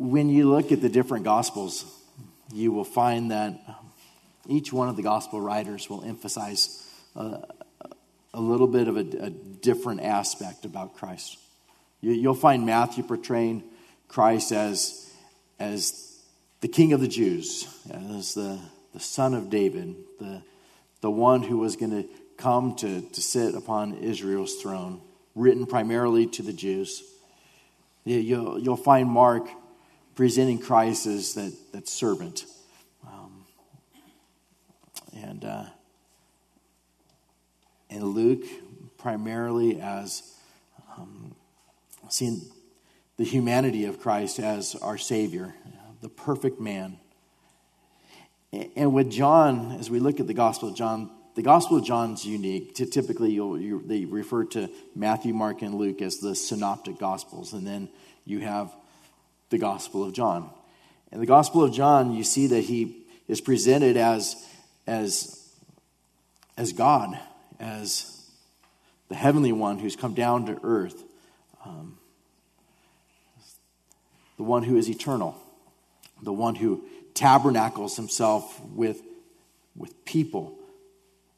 when you look at the different gospels, you will find that each one of the gospel writers will emphasize a, a little bit of a, a, different aspect about Christ. You, you'll find Matthew portraying Christ as, as the King of the Jews, as the, the Son of David, the, the one who was going to come to, to sit upon Israel's throne, written primarily to the Jews. You'll, you'll find Mark presenting Christ as that, that servant. Um, and, uh, and Luke primarily as um, seeing the humanity of Christ as our Savior, the perfect man. And with John, as we look at the Gospel of John, the Gospel of John's unique. Typically, you, they refer to Matthew, Mark, and Luke as the synoptic Gospels, and then you have the Gospel of John. In the Gospel of John, you see that he is presented as, as, as God, as the heavenly one who's come down to earth, um, the one who is eternal, the one who tabernacles himself with, with people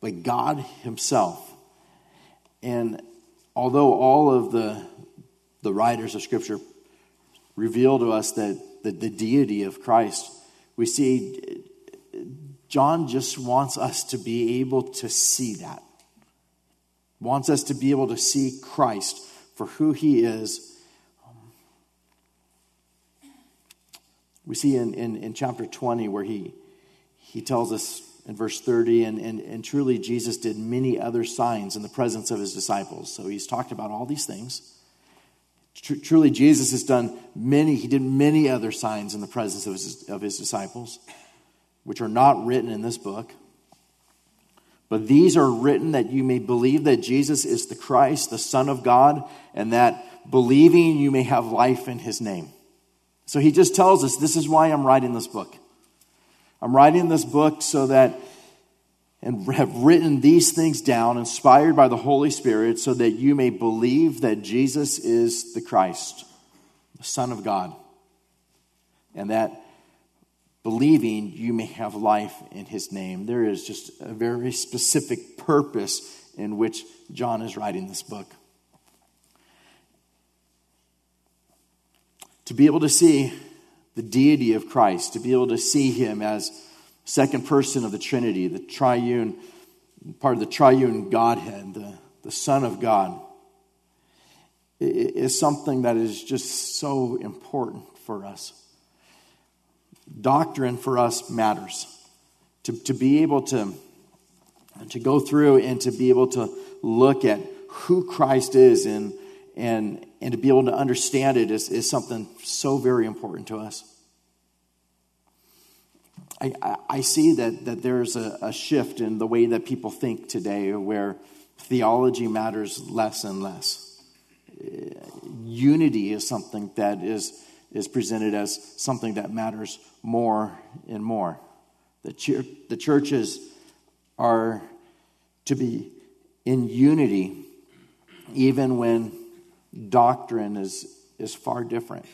but God Himself. And although all of the, the writers of Scripture reveal to us that the, the deity of Christ, we see John just wants us to be able to see that. Wants us to be able to see Christ for who he is. We see in, in, in chapter 20 where he, he tells us in verse 30, and, and, and truly Jesus did many other signs in the presence of his disciples. So he's talked about all these things. Tr- truly, Jesus has done many, he did many other signs in the presence of his, of his disciples, which are not written in this book. But these are written that you may believe that Jesus is the Christ, the Son of God, and that believing you may have life in his name. So he just tells us this is why I'm writing this book. I'm writing this book so that, and have written these things down, inspired by the Holy Spirit, so that you may believe that Jesus is the Christ, the Son of God, and that believing you may have life in his name. There is just a very specific purpose in which John is writing this book. To be able to see the deity of Christ, to be able to see him as second person of the Trinity, the triune, part of the triune Godhead, the, the Son of God, is something that is just so important for us. Doctrine for us matters. To, to be able to, to go through and to be able to look at who Christ is and, and, and to be able to understand it is, is something so very important to us. I, I see that, that there's a, a shift in the way that people think today where theology matters less and less. Uh, unity is something that is, is presented as something that matters more and more. The, the churches are to be in unity even when doctrine is, is far different.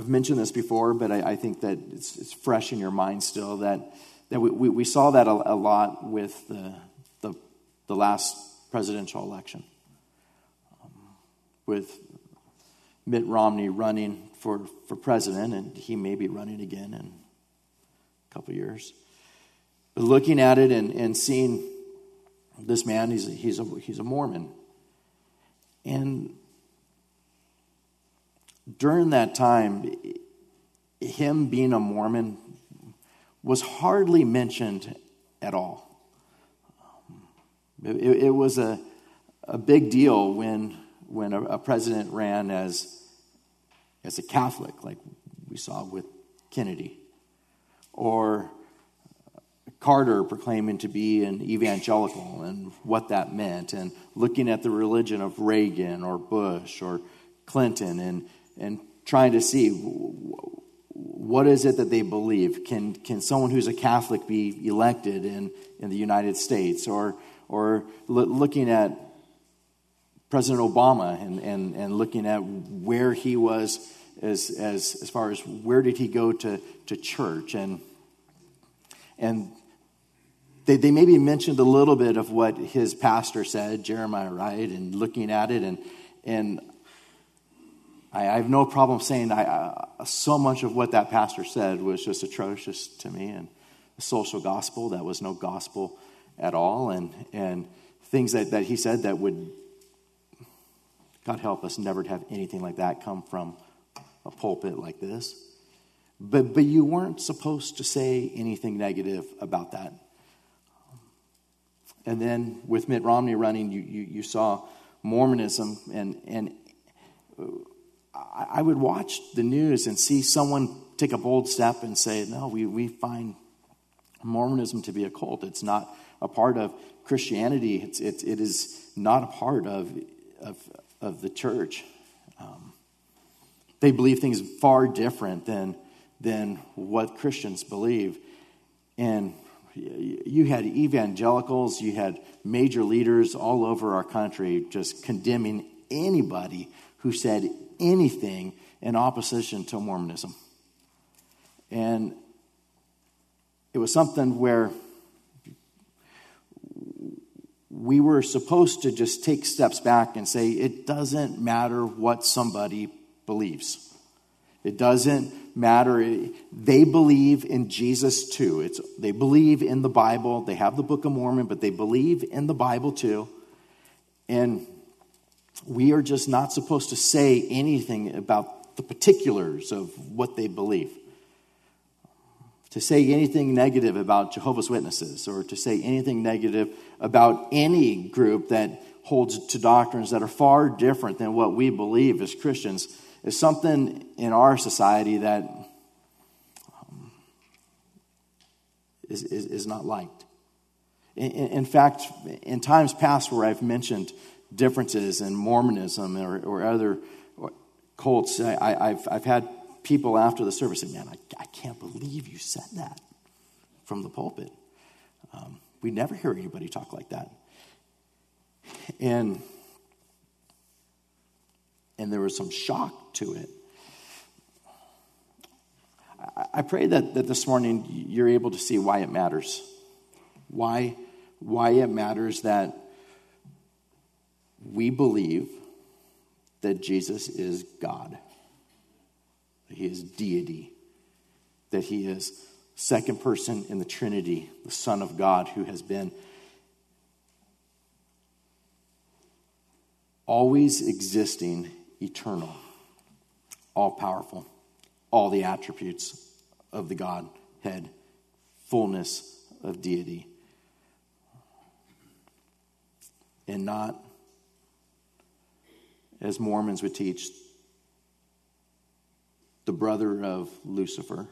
I've mentioned this before, but I, I think that it's, it's, fresh in your mind still that, that we, we, we saw that a, a, lot with the, the, the last presidential election. Um, with Mitt Romney running for, for president, and he may be running again in a couple years. But looking at it and, and seeing this man, he's a, he's, a, he's a Mormon. And during that time, him being a Mormon was hardly mentioned at all. It, it was a, a big deal when, when a, a president ran as, as a Catholic, like we saw with Kennedy, or Carter proclaiming to be an evangelical and what that meant, and looking at the religion of Reagan or Bush or Clinton and and trying to see what is it that they believe. Can, can someone who's a Catholic be elected in, in the United States? Or, or looking at President Obama and, and, and looking at where he was as, as, as far as where did he go to, to church. And, and they, they maybe mentioned a little bit of what his pastor said, Jeremiah Wright, and looking at it. And, and I, I have no problem saying I, so much of what that pastor said was just atrocious to me. And a social gospel that was no gospel at all. And, and things that, that he said that would, God help us, never to have anything like that come from a pulpit like this. But, but you weren't supposed to say anything negative about that. And then with Mitt Romney running, you, you, you saw Mormonism, and, and I would watch the news and see someone take a bold step and say, No, we, we find Mormonism to be a cult. It's not a part of Christianity, it's, it, it is not a part of, of, of the church. Um, they believe things far different than, than what Christians believe. And you had evangelicals, you had major leaders all over our country just condemning anybody who said anything in opposition to Mormonism. And it was something where we were supposed to just take steps back and say, it doesn't matter what somebody believes. It doesn't matter. They believe in Jesus too. It's, they believe in the Bible. They have the Book of Mormon, but they believe in the Bible too. And we are just not supposed to say anything about the particulars of what they believe. To say anything negative about Jehovah's Witnesses or to say anything negative about any group that holds to doctrines that are far different than what we believe as Christians is something in our society that um, is, is, is not liked. In, in, fact, in times past where I've mentioned differences in Mormonism or, or other cults, I, have I've had people after the service say, Man, I, I can't believe you said that from the pulpit. Um, we never hear anybody talk like that. And and there was some shock to it. I pray that, that this morning you're able to see why it matters. Why, why it matters that we believe that Jesus is God, he is deity, that he is second person in the Trinity, the Son of God who has been always existing eternal, all powerful, all the attributes of the Godhead, fullness of deity. And not, as Mormons would teach, the brother of Lucifer.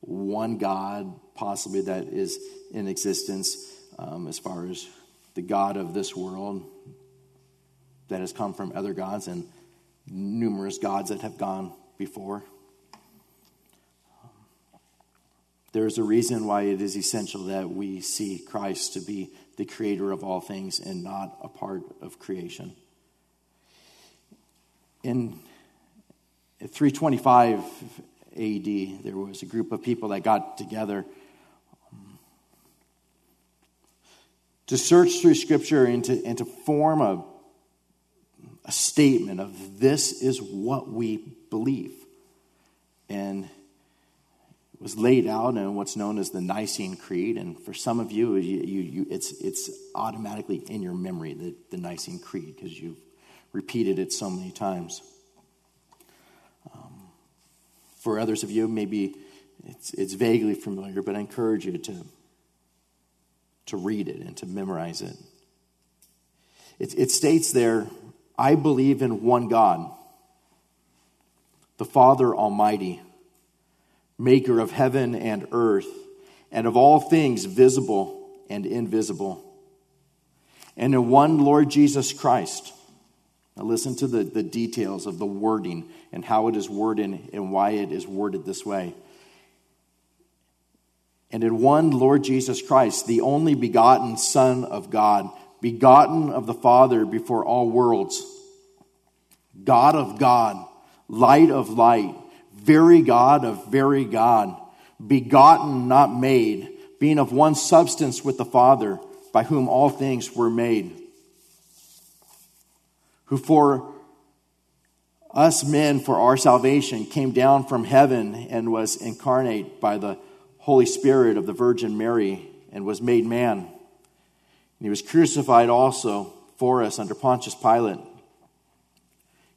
One God, possibly, that is in existence um, as far as the God of this world, that has come from other gods and numerous gods that have gone before. There's a reason why it is essential that we see Christ to be the creator of all things and not a part of creation. In 325 AD, there was a group of people that got together to search through Scripture and to, and to form a a statement of this is what we believe. And was laid out in what's known as the Nicene Creed. And for some of you, you, you, you it's, it's automatically in your memory, the, the Nicene Creed, because you've repeated it so many times. Um, for others of you, maybe it's, it's vaguely familiar, but I encourage you to, to read it and to memorize it. It, it states there I believe in one God, the Father Almighty, maker of heaven and earth, and of all things visible and invisible, and in one Lord Jesus Christ. Now, listen to the, the details of the wording and how it is worded and why it is worded this way. And in one Lord Jesus Christ, the only begotten Son of God begotten of the Father before all worlds, God of God, light of light, very God of very God, begotten, not made, being of one substance with the Father, by whom all things were made, who for us men, for our salvation, came down from heaven and was incarnate by the Holy Spirit of the Virgin Mary and was made man. And he was crucified also for us under Pontius Pilate.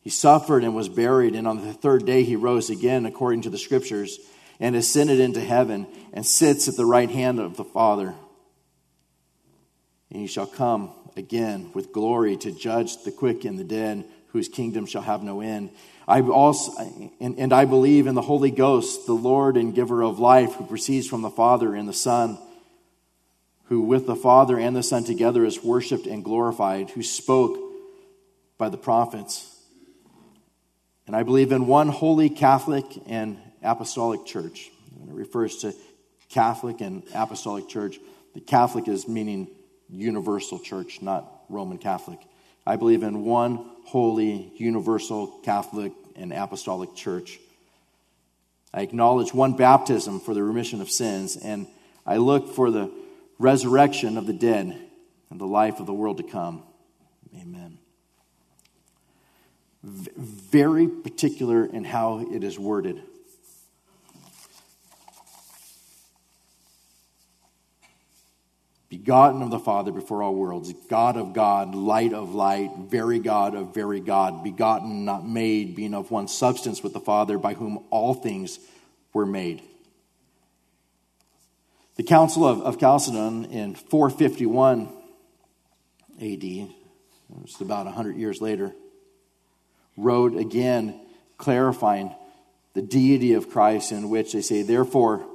He suffered and was buried, and on the third day he rose again according to the Scriptures and ascended into heaven and sits at the right hand of the Father. And he shall come again with glory to judge the quick and the dead, whose kingdom shall have no end. I also, and, and I believe in the Holy Ghost, the Lord and giver of life, who proceeds from the Father and the Son, who with the Father and the Son together is worshiped and glorified, who spoke by the prophets. And I believe in one holy Catholic and apostolic church. It refers to Catholic and apostolic church. The Catholic is meaning universal church, not Roman Catholic. I believe in one holy, universal Catholic and apostolic church. I acknowledge one baptism for the remission of sins, and I look for the resurrection of the dead and the life of the world to come. Amen. Very particular in how it is worded. begotten of the Father before all worlds, God of God, light of light, very God of very God, begotten, not made, being of one substance with the Father, by whom all things were made. The Council of, of Chalcedon in 451 AD, it's about 100 years later, wrote again clarifying the deity of Christ, in which they say, Therefore,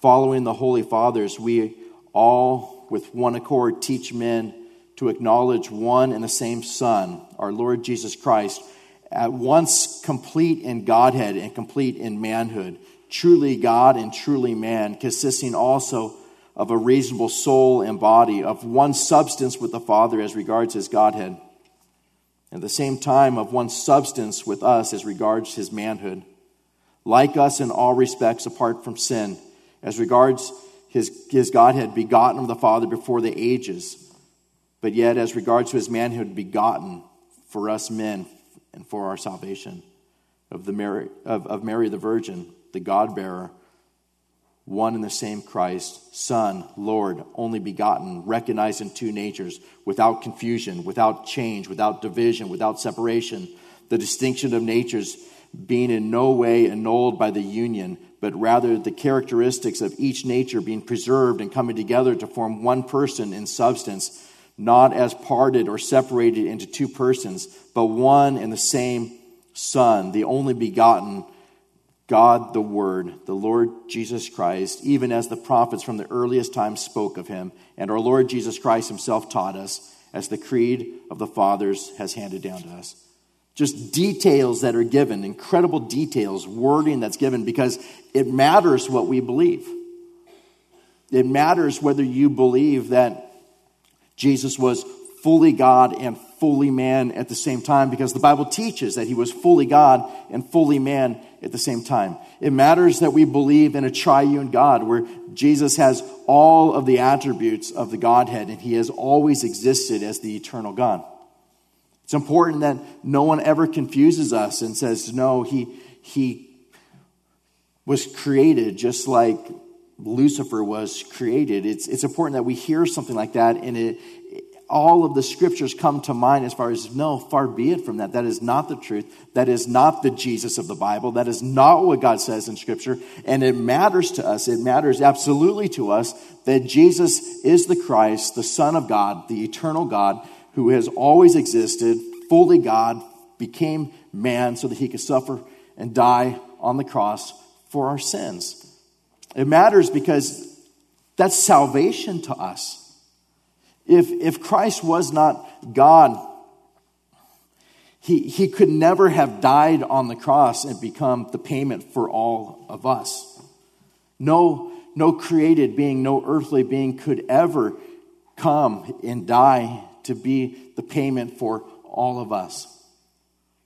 following the Holy Fathers, we all with one accord teach men to acknowledge one and the same Son, our Lord Jesus Christ, at once complete in Godhead and complete in manhood, truly God and truly man, consisting also of a reasonable soul and body, of one substance with the Father as regards his Godhead, at the same time of one substance with us as regards his manhood, like us in all respects apart from sin, as regards his, his Godhead begotten of the Father before the ages, but yet, as regards to his manhood, begotten for us men and for our salvation. Of, the Mary, of, of Mary the Virgin, the God bearer, one and the same Christ, Son, Lord, only begotten, recognized in two natures, without confusion, without change, without division, without separation. The distinction of natures being in no way annulled by the union, but rather the characteristics of each nature being preserved and coming together to form one person in substance, not as parted or separated into two persons, but one and the same Son, the only begotten God the Word, the Lord Jesus Christ, even as the prophets from the earliest times spoke of him, and our Lord Jesus Christ himself taught us, as the creed of the fathers has handed down to us. Just details that are given, incredible details, wording that's given, because it matters what we believe. It matters whether you believe that Jesus was fully God and fully man at the same time, because the Bible teaches that he was fully God and fully man at the same time. It matters that we believe in a triune God where Jesus has all of the attributes of the Godhead and he has always existed as the eternal God. It's important that no one ever confuses us and says, no, he, he was created just like Lucifer was created. It's, it's important that we hear something like that and it, all of the scriptures come to mind as far as no, far be it from that. That is not the truth. That is not the Jesus of the Bible. That is not what God says in scripture. And it matters to us. It matters absolutely to us that Jesus is the Christ, the Son of God, the eternal God who has always existed, fully God, became man so that he could suffer and die on the cross for our sins. It matters because that's salvation to us. If, if Christ was not God, he, he could never have died on the cross and become the payment for all of us. No, no created being, no earthly being could ever come and die to be the payment for all of us.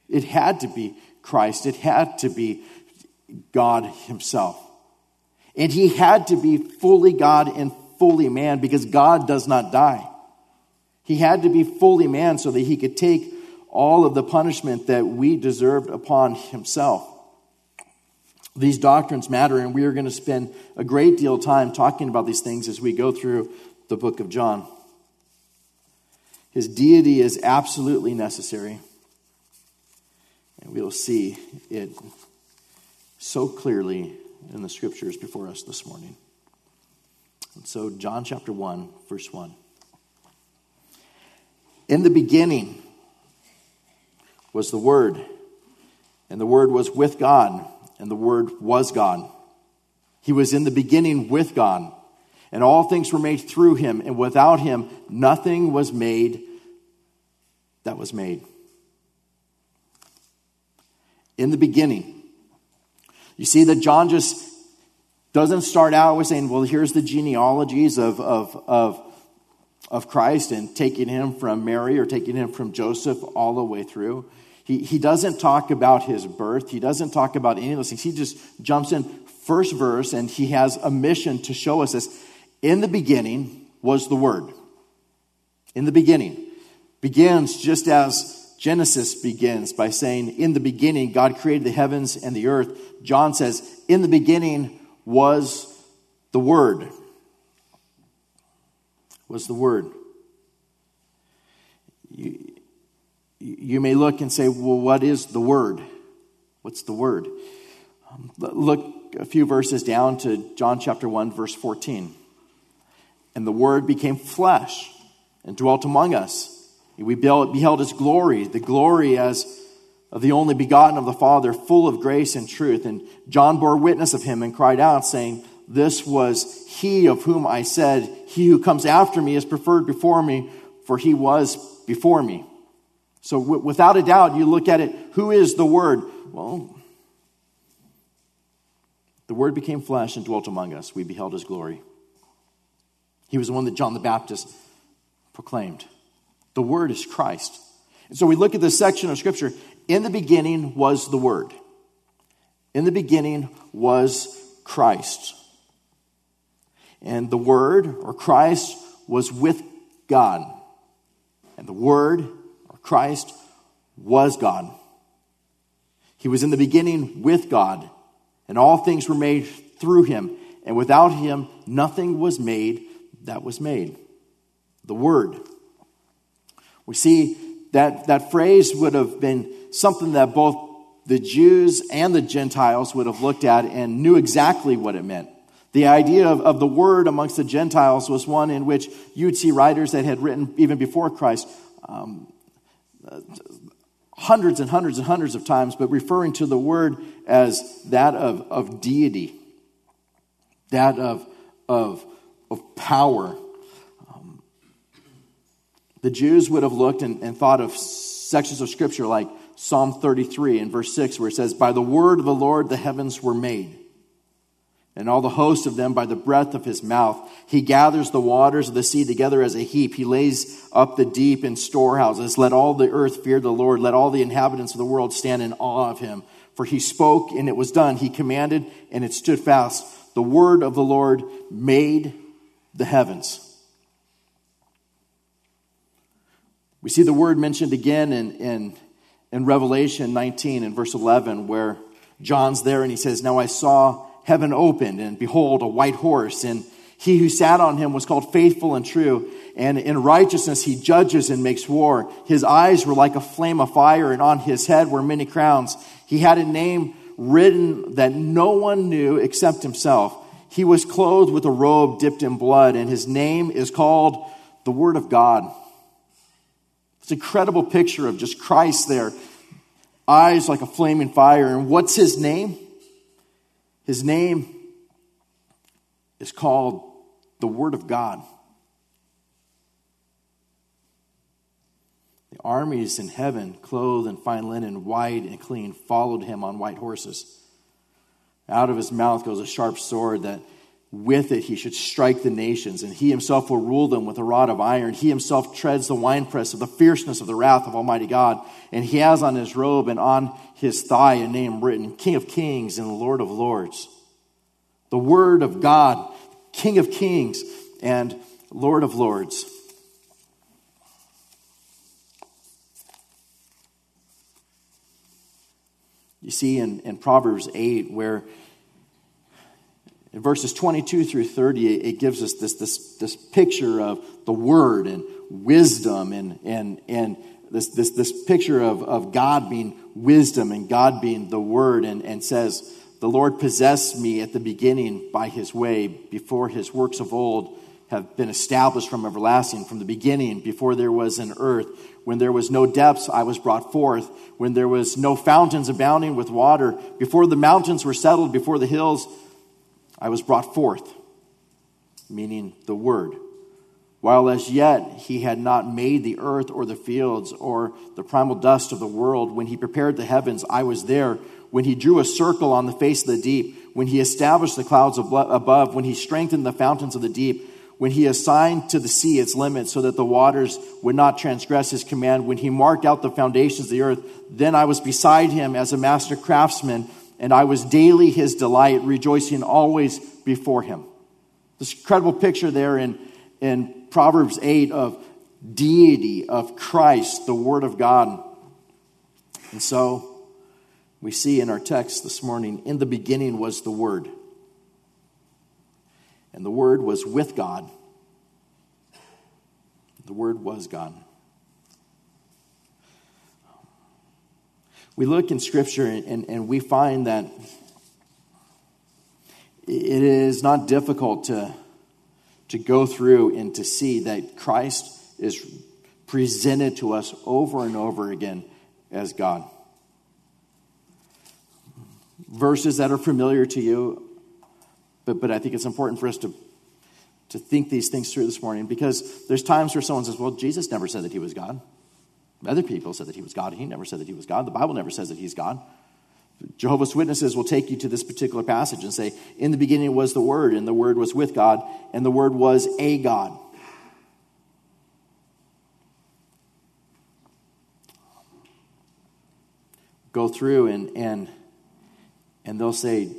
It had to be Christ, it had to be God Himself. And He had to be fully God and fully man because God does not die. He had to be fully man so that He could take all of the punishment that we deserved upon Himself. These doctrines matter, and we are going to spend a great deal of time talking about these things as we go through the book of John. His deity is absolutely necessary. And we'll see it so clearly in the scriptures before us this morning. So, John chapter 1, verse 1. In the beginning was the Word, and the Word was with God, and the Word was God. He was in the beginning with God, and all things were made through him, and without him, nothing was made that was made. In the beginning. You see that John just doesn't start out with saying, well, here's the genealogies of, of, of, of Christ and taking him from Mary or taking him from Joseph all the way through. He, he doesn't talk about his birth. He doesn't talk about any of those things. He just jumps in first verse and he has a mission to show us this. In the beginning was the Word. In the beginning begins just as Genesis begins by saying, In the beginning, God created the heavens and the earth. John says, In the beginning was the Word. Was the Word. You, you may look and say, Well, what is the Word? What's the Word? Um, look a few verses down to John chapter 1, verse 14. And the Word became flesh and dwelt among us we beheld his glory, the glory as of the only begotten of the Father, full of grace and truth. And John bore witness of him and cried out, saying, This was he of whom I said, He who comes after me is preferred before me, for he was before me. So, w- without a doubt, you look at it, who is the Word? Well, the Word became flesh and dwelt among us. We beheld his glory. He was the one that John the Baptist proclaimed. The Word is Christ. And so we look at this section of Scripture. In the beginning was the Word. In the beginning was Christ. And the Word, or Christ, was with God. And the Word, or Christ, was God. He was in the beginning with God, and all things were made through him. And without him, nothing was made that was made. The Word. We see that that phrase would have been something that both the Jews and the Gentiles would have looked at and knew exactly what it meant. The idea of, of the word amongst the Gentiles was one in which you'd see writers that had written even before Christ um, hundreds and hundreds and hundreds of times, but referring to the word as that of, of deity, that of, of, of power, the Jews would have looked and, and thought of sections of scripture like Psalm 33 and verse 6, where it says, By the word of the Lord the heavens were made, and all the host of them by the breath of his mouth. He gathers the waters of the sea together as a heap. He lays up the deep in storehouses. Let all the earth fear the Lord. Let all the inhabitants of the world stand in awe of him. For he spoke and it was done. He commanded and it stood fast. The word of the Lord made the heavens. We see the word mentioned again in, in, in Revelation 19 and verse 11, where John's there and he says, Now I saw heaven opened, and behold, a white horse, and he who sat on him was called faithful and true, and in righteousness he judges and makes war. His eyes were like a flame of fire, and on his head were many crowns. He had a name written that no one knew except himself. He was clothed with a robe dipped in blood, and his name is called the Word of God. It's an incredible picture of just Christ there, eyes like a flaming fire. And what's his name? His name is called the Word of God. The armies in heaven, clothed in fine linen, white and clean, followed him on white horses. Out of his mouth goes a sharp sword that with it he should strike the nations, and he himself will rule them with a rod of iron. He himself treads the winepress of the fierceness of the wrath of Almighty God. And he has on his robe and on his thigh a name written King of Kings and Lord of Lords. The Word of God, King of Kings and Lord of Lords. You see in, in Proverbs 8, where in verses 22 through 30, it gives us this, this, this picture of the word and wisdom and, and, and this, this, this picture of, of God being wisdom and God being the word, and, and says, The Lord possessed me at the beginning by his way, before his works of old have been established from everlasting, from the beginning, before there was an earth. When there was no depths, I was brought forth. When there was no fountains abounding with water, before the mountains were settled, before the hills, I was brought forth, meaning the Word. While as yet he had not made the earth or the fields or the primal dust of the world, when he prepared the heavens, I was there. When he drew a circle on the face of the deep, when he established the clouds above, when he strengthened the fountains of the deep, when he assigned to the sea its limits so that the waters would not transgress his command, when he marked out the foundations of the earth, then I was beside him as a master craftsman and I was daily his delight, rejoicing always before him. This incredible picture there in, in Proverbs 8 of deity, of Christ, the Word of God. And so we see in our text this morning in the beginning was the Word. And the Word was with God. The Word was God. We look in Scripture and, and, we find that it is not difficult to, to go through and to see that Christ is presented to us over and over again as God. Verses that are familiar to you, but, but I think it's important for us to, to think these things through this morning because there's times where someone says, Well, Jesus never said that he was God. Other people said that he was God. He never said that he was God. The Bible never says that he's God. Jehovah's Witnesses will take you to this particular passage and say, In the beginning was the Word, and the Word was with God, and the Word was a God. Go through and, and, and they'll say,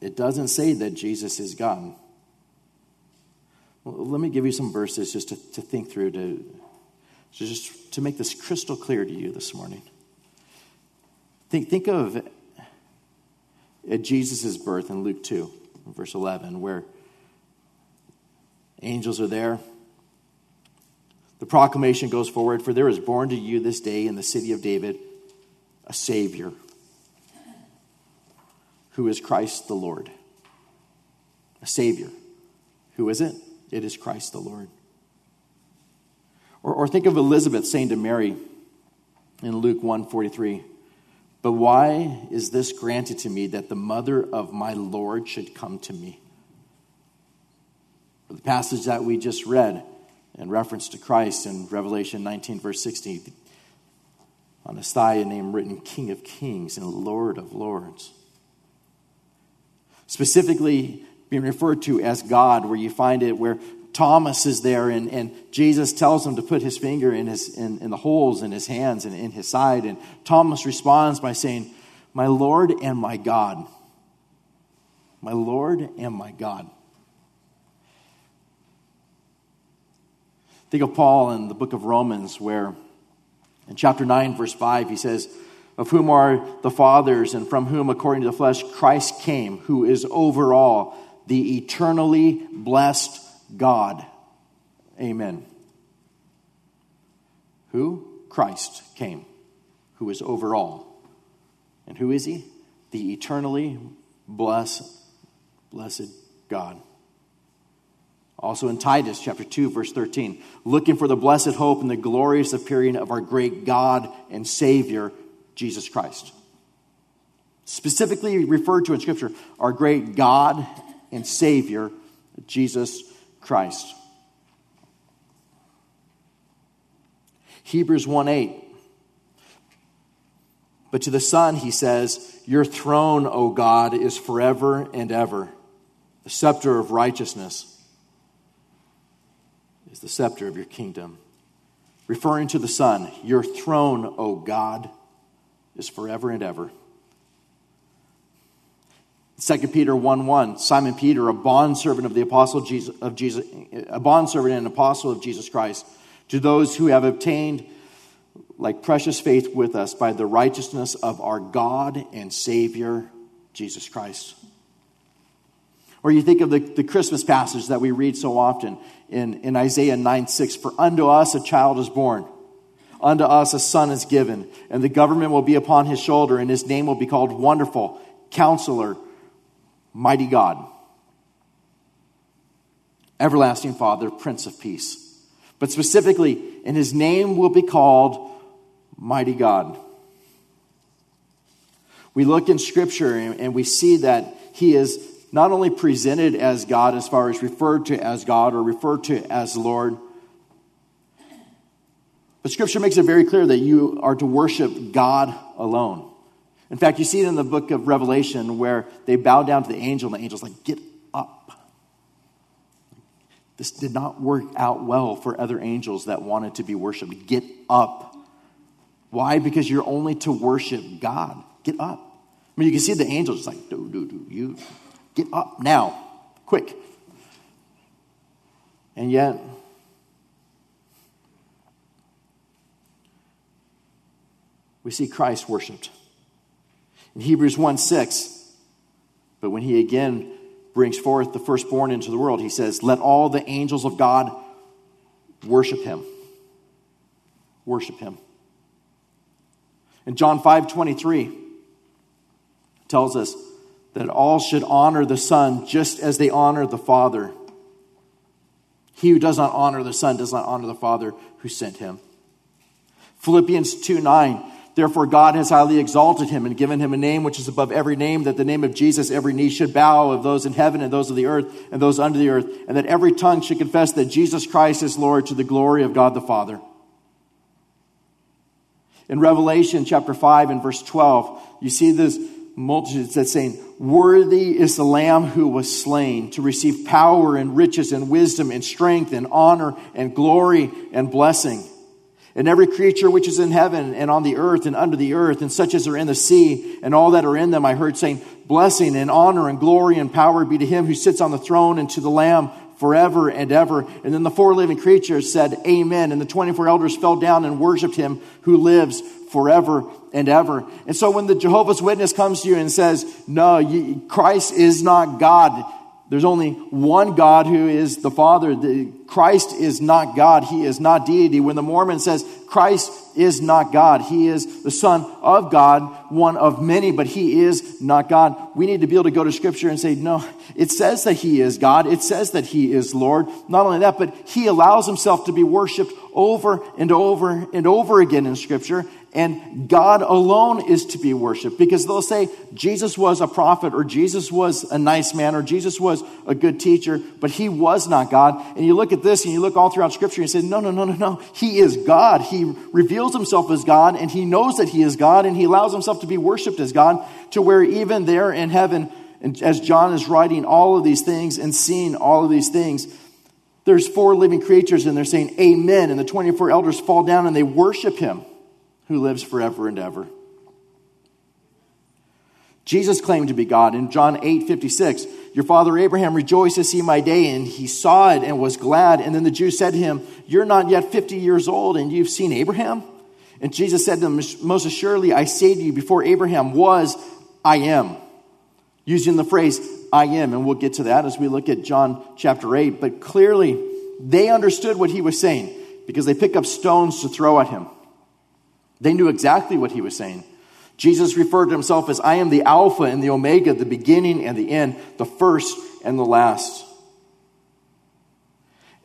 It doesn't say that Jesus is God. Well, let me give you some verses just to, to think through to so just to make this crystal clear to you this morning. Think, think of uh, at Jesus' birth in Luke 2, verse 11, where angels are there. The proclamation goes forward For there is born to you this day in the city of David a Savior who is Christ the Lord. A Savior. Who is it? It is Christ the Lord. Or, or think of Elizabeth saying to Mary in Luke 1:43, "But why is this granted to me that the mother of my Lord should come to me?" Or the passage that we just read in reference to Christ in Revelation 19 verse 16, on his thigh a name written King of Kings and Lord of Lords. Specifically being referred to as God, where you find it where Thomas is there, and, and Jesus tells him to put his finger in, his, in, in the holes in his hands and in his side. And Thomas responds by saying, My Lord and my God. My Lord and my God. Think of Paul in the book of Romans, where in chapter 9, verse 5, he says, Of whom are the fathers, and from whom, according to the flesh, Christ came, who is over all, the eternally blessed God. Amen. Who? Christ came, who is over all. And who is he? The eternally blessed, blessed God. Also in Titus chapter 2, verse 13, looking for the blessed hope and the glorious appearing of our great God and Savior, Jesus Christ. Specifically referred to in Scripture, our great God and Savior, Jesus Christ. Hebrews 1 8. But to the Son, he says, Your throne, O God, is forever and ever. The scepter of righteousness is the scepter of your kingdom. Referring to the Son, your throne, O God, is forever and ever. 2 Peter 1 1, Simon Peter, a bondservant of the apostle Jesus, of Jesus, a bondservant and apostle of Jesus Christ, to those who have obtained like precious faith with us by the righteousness of our God and Savior, Jesus Christ. Or you think of the, the Christmas passage that we read so often in, in Isaiah 9 6 For unto us a child is born, unto us a son is given, and the government will be upon his shoulder, and his name will be called Wonderful, Counselor, Mighty God, Everlasting Father, Prince of Peace. But specifically, and his name will be called Mighty God. We look in Scripture and we see that he is not only presented as God as far as referred to as God or referred to as Lord, but Scripture makes it very clear that you are to worship God alone. In fact, you see it in the book of Revelation where they bow down to the angel, and the angel's like, Get up. This did not work out well for other angels that wanted to be worshiped. Get up. Why? Because you're only to worship God. Get up. I mean, you can see the angels like, do, do, do, you Get up now, quick. And yet, we see Christ worshiped. In Hebrews 1 6, but when he again brings forth the firstborn into the world, he says, Let all the angels of God worship him. Worship him. And John 5 23, tells us, that all should honor the Son just as they honor the Father. He who does not honor the Son does not honor the Father who sent him. Philippians 2 9. Therefore, God has highly exalted him and given him a name which is above every name, that the name of Jesus every knee should bow of those in heaven and those of the earth and those under the earth, and that every tongue should confess that Jesus Christ is Lord to the glory of God the Father. In Revelation chapter 5 and verse 12, you see this multitudes that's saying, Worthy is the Lamb who was slain to receive power and riches and wisdom and strength and honor and glory and blessing. And every creature which is in heaven and on the earth and under the earth, and such as are in the sea, and all that are in them, I heard saying, Blessing and honor and glory and power be to him who sits on the throne and to the Lamb forever and ever. And then the four living creatures said, Amen. And the 24 elders fell down and worshiped him who lives forever and ever. And so when the Jehovah's Witness comes to you and says, No, you, Christ is not God, there's only one God who is the Father. The, Christ is not God. He is not deity. When the Mormon says Christ is not God, he is the Son of God, one of many, but he is not God. We need to be able to go to Scripture and say, no, it says that he is God. It says that he is Lord. Not only that, but he allows himself to be worshiped over and over and over again in Scripture and God alone is to be worshiped because they'll say Jesus was a prophet or Jesus was a nice man or Jesus was a good teacher, but he was not God. And you look at this and you look all throughout scripture and you say, no, no, no, no, no. He is God. He reveals himself as God and he knows that he is God and he allows himself to be worshiped as God to where even there in heaven, as John is writing all of these things and seeing all of these things, there's four living creatures and they're saying amen and the 24 elders fall down and they worship him who lives forever and ever. Jesus claimed to be God in John 8 56. Your father Abraham rejoiced to see my day, and he saw it and was glad. And then the Jews said to him, You're not yet 50 years old, and you've seen Abraham? And Jesus said to them, Most assuredly, I say to you, before Abraham was, I am. Using the phrase, I am. And we'll get to that as we look at John chapter 8. But clearly, they understood what he was saying because they pick up stones to throw at him. They knew exactly what he was saying. Jesus referred to himself as I am the Alpha and the Omega, the beginning and the end, the first and the last.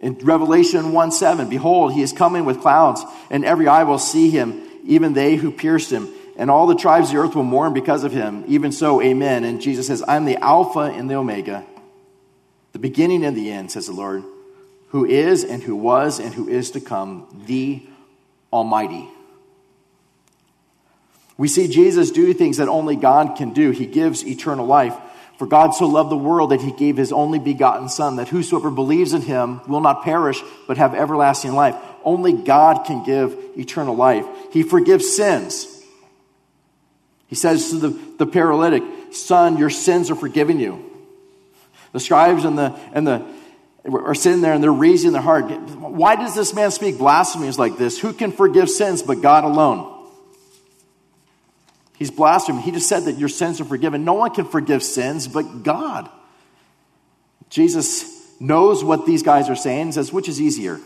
In Revelation 1 7, behold, he is coming with clouds, and every eye will see him, even they who pierced him, and all the tribes of the earth will mourn because of him. Even so, amen. And Jesus says, I'm the Alpha and the Omega, the beginning and the end, says the Lord, who is and who was and who is to come, the Almighty. We see Jesus do things that only God can do. He gives eternal life. For God so loved the world that he gave his only begotten Son, that whosoever believes in him will not perish, but have everlasting life. Only God can give eternal life. He forgives sins. He says to the, the paralytic, Son, your sins are forgiven you. The scribes and the, and the are sitting there and they're raising their heart. Why does this man speak blasphemies like this? Who can forgive sins but God alone? He's blaspheming. He just said that your sins are forgiven. No one can forgive sins but God. Jesus knows what these guys are saying and says, which is easier?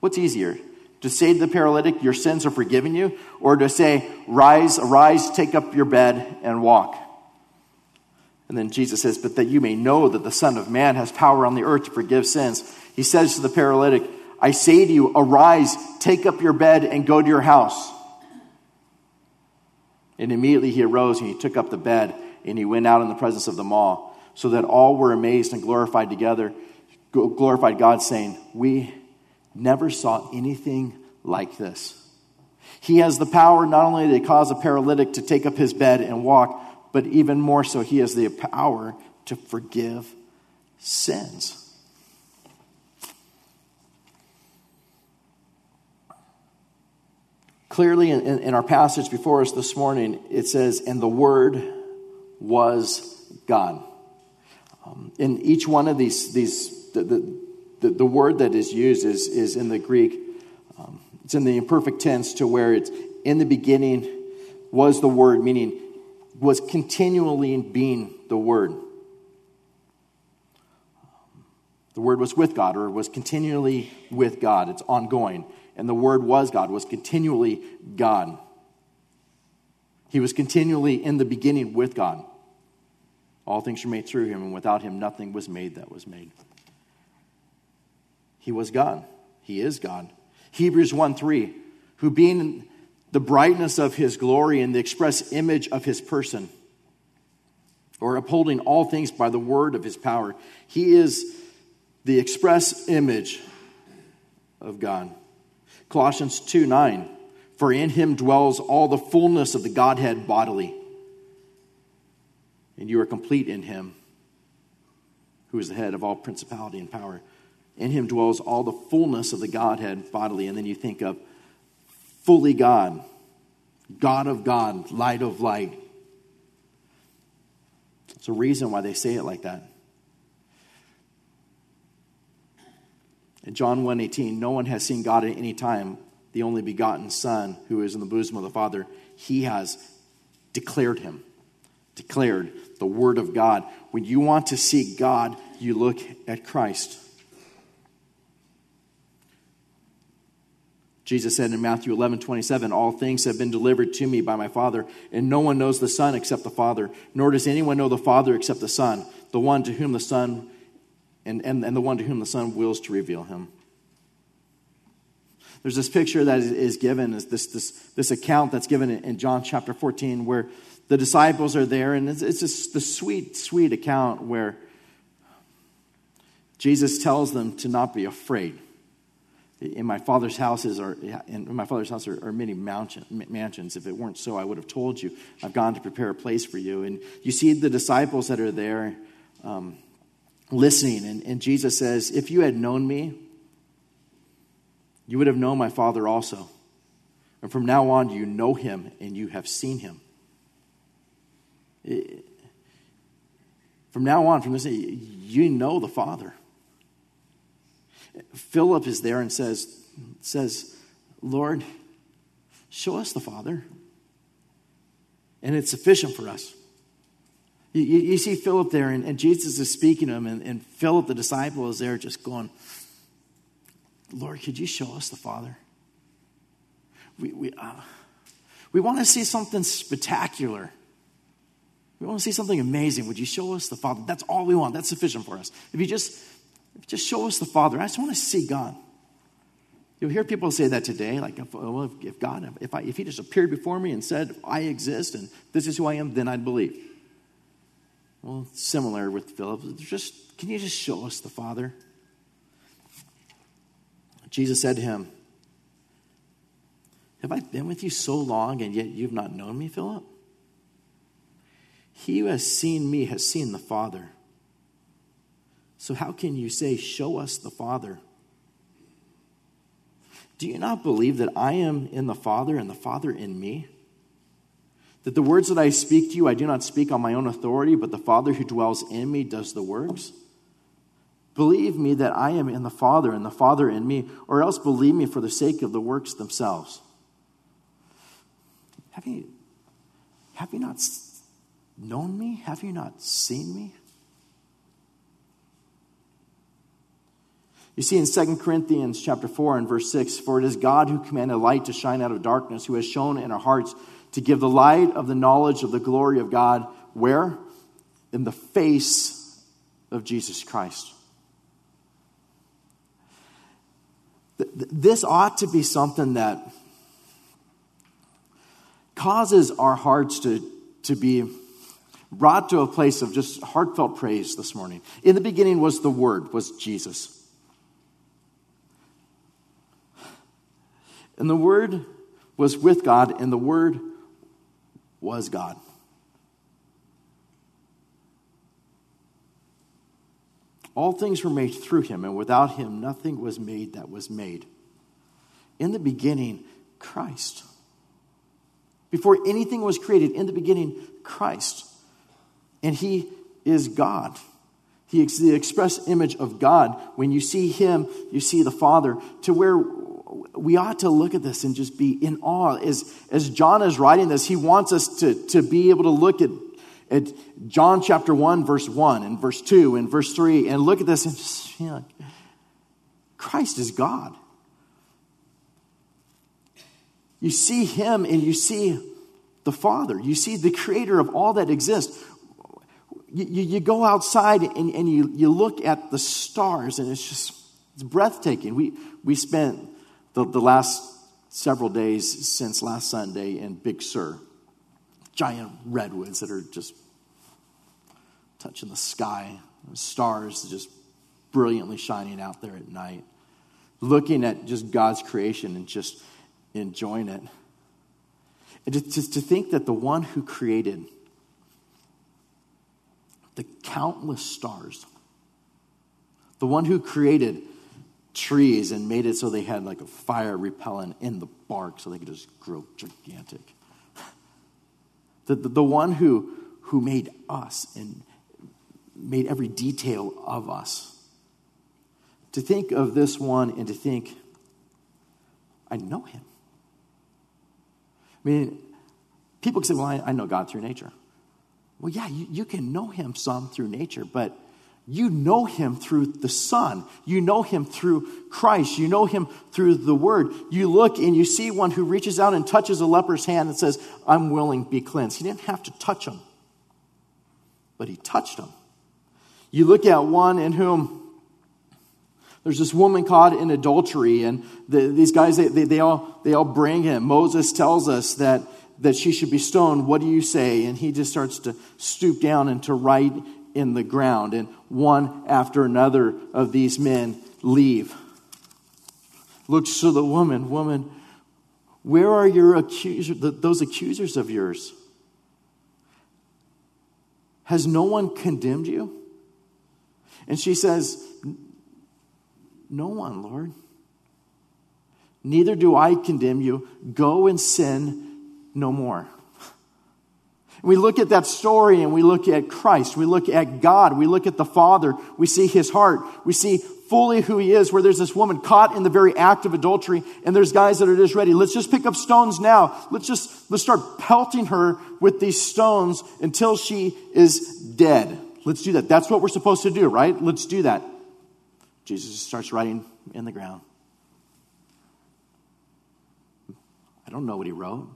What's easier? To say to the paralytic, your sins are forgiven you, or to say, rise, arise, take up your bed, and walk? And then Jesus says, But that you may know that the Son of Man has power on the earth to forgive sins. He says to the paralytic, I say to you, arise, take up your bed, and go to your house. And immediately he arose and he took up the bed and he went out in the presence of them all, so that all were amazed and glorified together, glorified God, saying, We never saw anything like this. He has the power not only to cause a paralytic to take up his bed and walk, but even more so, he has the power to forgive sins. Clearly, in, in, our passage before us this morning, it says, And the Word was God. Um, in each one of these, these the, the, the, the, word that is used is, is in the Greek, um, it's in the imperfect tense to where it's in the beginning was the Word, meaning was continually being the Word. The Word was with God or was continually with God. It's ongoing and the Word was God, was continually God. He was continually in the beginning with God. All things were made through him, and without him, nothing was made that was made. He was God. He is God. Hebrews 1 3, who being the brightness of his glory and the express image of his person, or upholding all things by the word of his power, he is the express image of God. Colossians 2 9. For in him dwells all the fullness of the Godhead bodily. And you are complete in him, who is the head of all principality and power. In him dwells all the fullness of the Godhead bodily. And then you think of fully God, God of God, light of light. It's a reason why they say it like that. In John 1:18, no one has seen God at any time, the only begotten Son who is in the bosom of the Father. He has declared him. Declared the word of God. When you want to see God, you look at Christ. Jesus said in Matthew 11, 27, All things have been delivered to me by my Father, and no one knows the Son except the Father, nor does anyone know the Father except the Son, the one to whom the Son and, and, and the one to whom the Son wills to reveal him. There's this picture that is given, is this, this, this account that's given in John chapter 14, where the disciples are there, and it's, it's just the sweet, sweet account where Jesus tells them to not be afraid. In my father's houses are in my father's house are, are many mansions. If it weren't so, I would have told you. I've gone to prepare a place for you. And you see the disciples that are there. Um, listening. And, and Jesus says, If you had known me, you would have known my Father also. And from now on, you know him and you have seen him. From now on, from this, you know the Father. Philip is there and says, says, Lord, show us the Father. And it's sufficient for us. You, you, see Philip there, and, and, Jesus is speaking to him, and, and Philip, the disciple, is there just going, Lord, could you show us the Father? We, we, uh, we want to see something spectacular. We want to see something amazing. Would you show us the Father? That's all we want. That's sufficient for us. If you just, if you just show us the Father, I just want to see God. You'll hear people say that today, like, if, well, if, if God, if, I, if He just appeared before me and said, I exist and this is who I am, then I'd believe. Well, similar with Philip. Just can you just show us the Father? Jesus said to him, Have I been with you so long and yet you've not known me, Philip? He who has seen me has seen the Father. So how can you say, Show us the Father? Do you not believe that I am in the Father and the Father in me? That the words that I speak to you, I do not speak on my own authority, but the Father who dwells in me does the works? Believe me that I am in the Father and the Father in me, or else believe me for the sake of the works themselves. Have you, have you not known me? Have you not seen me? You see in 2 Corinthians chapter 4 and verse 6, for it is God who commanded light to shine out of darkness, who has shone in our hearts to give the light of the knowledge of the glory of God, where? In the face of Jesus Christ. This ought to be something that causes our hearts to, to be brought to a place of just heartfelt praise this morning. In the beginning was the Word, was Jesus. And the Word was with God, and the Word was God. All things were made through him, and without him, nothing was made that was made. In the beginning, Christ. Before anything was created, in the beginning, Christ. And he is God. He is the express image of God. When you see him, you see the Father, to where we ought to look at this and just be in awe. As, as John is writing this, he wants us to, to be able to look at, at John chapter 1, verse 1, and verse 2, and verse 3, and look at this and just, you know, Christ is God. You see him and you see the Father. You see the creator of all that exists. You, you, you go outside and, and you, you look at the stars, and it's just it's breathtaking. We, we spent the, the last several days since last Sunday in Big Sur. Giant redwoods that are just touching the sky, stars just brilliantly shining out there at night. Looking at just God's creation and just enjoying it. And just to think that the one who created the countless stars, the one who created trees and made it so they had like a fire repellent in the bark so they could just grow gigantic. The, the, the one who, who made us and made every detail of us. To think of this one and to think, I know him. I mean, people can say, well, I, I know God through nature. Well, yeah, you, you can know him some through nature, but you know him through the Son. You know him through Christ. You know him through the Word. You look and you see one who reaches out and touches a leper's hand and says, I'm willing, be cleansed. He didn't have to touch him, but he touched him. You look at one in whom there's this woman caught in adultery, and the, these guys, they, they, they, all, they all bring him. Moses tells us that, that she should be stoned. What do you say? And he just starts to stoop down and to write in the ground, and one after another of these men leave. Looks to the woman, Woman, where are your accusers, those accusers of yours? Has no one condemned you? And she says, No one, Lord. Neither do I condemn you. Go and sin no more. We look at that story and we look at Christ. We look at God. We look at the Father. We see his heart. We see fully who he is, where there's this woman caught in the very act of adultery, and there's guys that are just ready. Let's just pick up stones now. Let's just let's start pelting her with these stones until she is dead. Let's do that. That's what we're supposed to do, right? Let's do that. Jesus starts writing in the ground. I don't know what he wrote.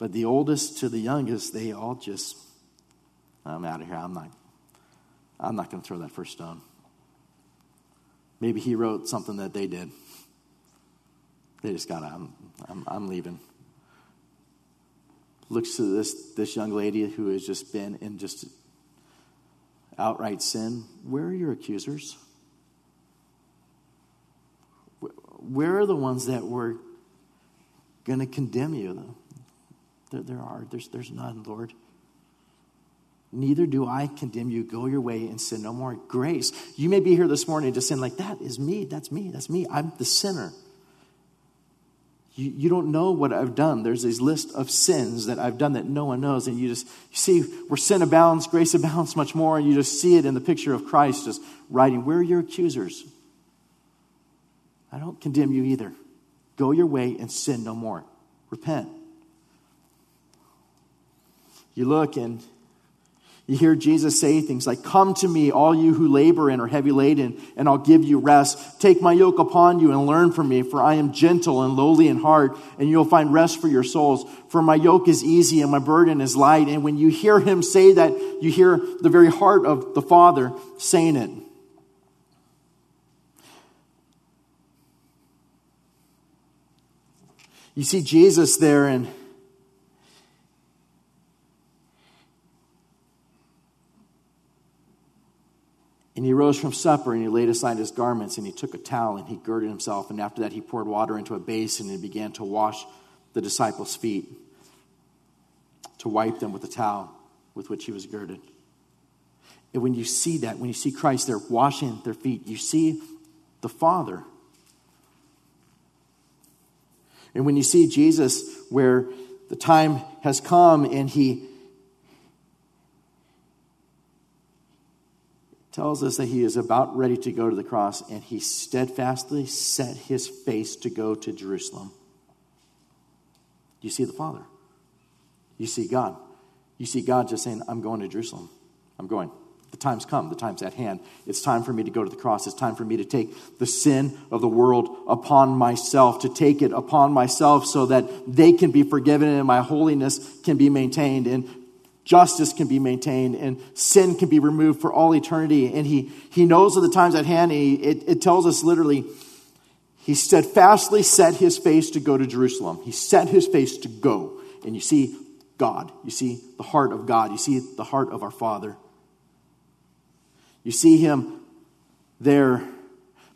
But the oldest to the youngest, they all just, I'm out of here. I'm not, I'm not going to throw that first stone. Maybe he wrote something that they did. They just got, I'm, I'm, I'm leaving. Looks to this, this young lady who has just been in just outright sin. Where are your accusers? Where are the ones that were going to condemn you? There, there are. There's, there's none, Lord. Neither do I condemn you. Go your way and sin no more. Grace. You may be here this morning to sin like, that is me. That's me. That's me. I'm the sinner. You, you don't know what I've done. There's this list of sins that I've done that no one knows. And you just you see where sin abounds, grace abounds much more. And you just see it in the picture of Christ just writing, Where are your accusers? I don't condemn you either. Go your way and sin no more. Repent. You look and you hear Jesus say things like, Come to me, all you who labor and are heavy laden, and I'll give you rest. Take my yoke upon you and learn from me, for I am gentle and lowly in heart, and you'll find rest for your souls. For my yoke is easy and my burden is light. And when you hear him say that, you hear the very heart of the Father saying it. You see Jesus there and And he rose from supper and he laid aside his garments and he took a towel and he girded himself. And after that, he poured water into a basin and began to wash the disciples' feet, to wipe them with the towel with which he was girded. And when you see that, when you see Christ there washing their feet, you see the Father. And when you see Jesus, where the time has come and he tells us that he is about ready to go to the cross and he steadfastly set his face to go to Jerusalem. You see the Father. You see God. You see God just saying, I'm going to Jerusalem. I'm going. The time's come. The time's at hand. It's time for me to go to the cross. It's time for me to take the sin of the world upon myself, to take it upon myself so that they can be forgiven and my holiness can be maintained. And justice can be maintained and sin can be removed for all eternity. And he, he knows of the times at hand. He, it, it tells us literally, he steadfastly set his face to go to Jerusalem. He set his face to go. And you see God. You see the heart of God. You see the heart of our Father. You see him there.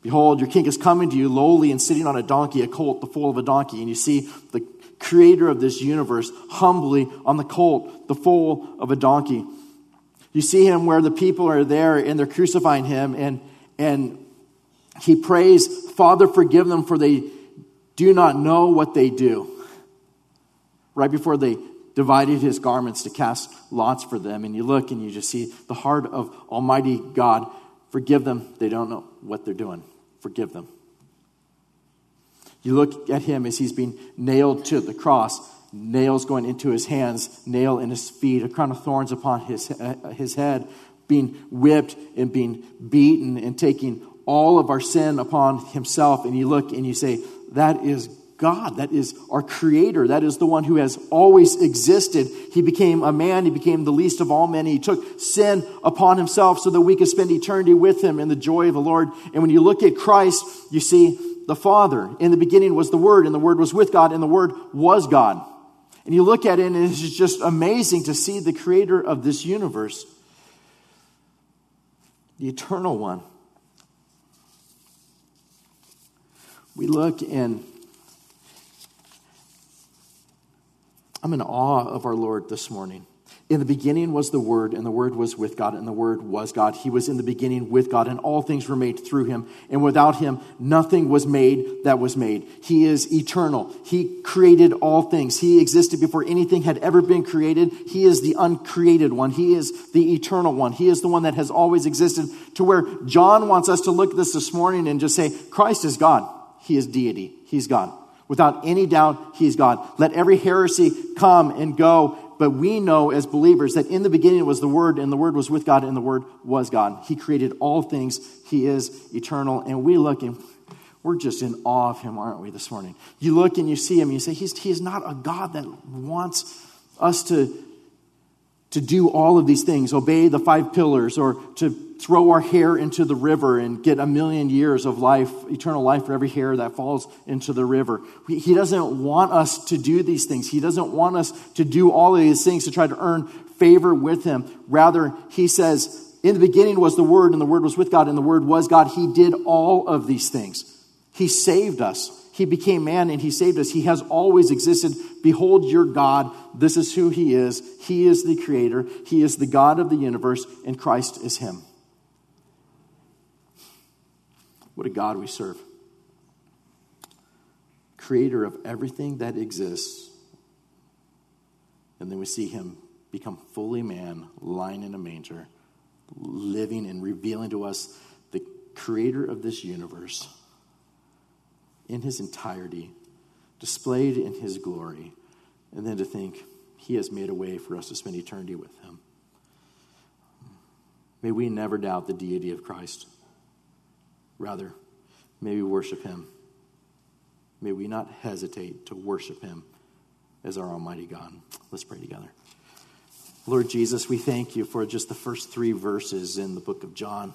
Behold, your king is coming to you lowly and sitting on a donkey, a colt, the foal of a donkey. And you see the creator of this universe, humbly on the colt, the foal of a donkey. You see him where the people are there and they're crucifying him, and, and he prays, Father, forgive them, for they do not know what they do. Right before they divided his garments to cast lots for them, and you look and you just see the heart of Almighty God. Forgive them, they don't know what they're doing. Forgive them. You look at him as he's being nailed to the cross, nails going into his hands, nail in his feet, a crown of thorns upon his, uh, his head, being whipped and being beaten and taking all of our sin upon himself. And you look and you say, That is God. That is our Creator. That is the one who has always existed. He became a man. He became the least of all men. He took sin upon himself so that we could spend eternity with him in the joy of the Lord. And when you look at Christ, you see the Father. In the beginning was the Word, and the Word was with God, and the Word was God. And you look at it, and it's just amazing to see the creator of this universe, the eternal one. We look and I'm in awe of our Lord this morning. In the beginning was the Word, and the Word was with God, and the Word was God. He was in the beginning with God, and all things were made through him. And without him, nothing was made that was made. He is eternal. He created all things. He existed before anything had ever been created. He is the uncreated one. He is the eternal one. He is the one that has always existed, to where John wants us to look at this this morning and just say, Christ is God. He is deity. He's God. Without any doubt, He's God. Let every heresy come and go but we know as believers that in the beginning was the Word, and the Word was with God, and the Word was God. He created all things. He is eternal. And we look and we're just in awe of Him, aren't we, this morning? You look and you see Him, you say, He's, He is not a God that wants us to, to do all of these things, obey the five pillars, or to throw our hair into the river and get a million years of life, eternal life for every hair that falls into the river. He doesn't want us to do these things. He doesn't want us to do all of these things to try to earn favor with Him. Rather, He says, In the beginning was the Word, and the Word was with God, and the Word was God. He did all of these things. He saved us. he became man and he saved us. He has always existed. Behold your God. This is who he is. He is the creator. He is the God of the universe, and Christ is him. What a God we serve. Creator of everything that exists. And then we see him become fully man, lying in a manger, living and revealing to us the creator of this universe in his entirety, displayed in his glory, and then to think he has made a way for us to spend eternity with him. May we never doubt the deity of Christ. Rather, may we worship him. May we not hesitate to worship him as our Almighty God. Let's pray together. Lord Jesus, we thank you for just the first three verses in the book of John.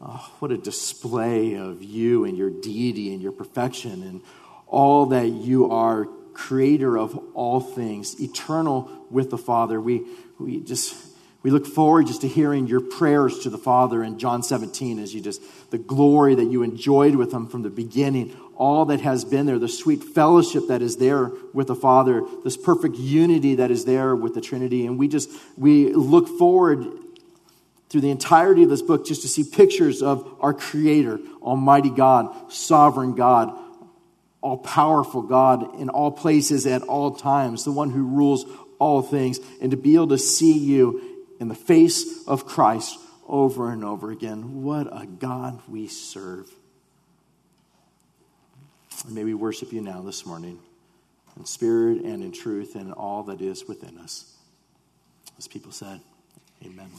Oh, what a display of you and your deity and your perfection and all that you are, creator of all things, eternal with the Father. We, we just we look forward just to hearing your prayers to the Father in John 17 as you just the glory that you enjoyed with him from the beginning, all that has been there, the sweet fellowship that is there with the Father, this perfect unity that is there with the Trinity. And we just we look forward through the entirety of this book just to see pictures of our Creator, Almighty God, Sovereign God, all powerful God in all places at all times, the one who rules all things, and to be able to see you in the face of Christ over and over again. What a God we serve. And may we worship you now this morning in spirit and in truth and in all that is within us. As people said, Amen.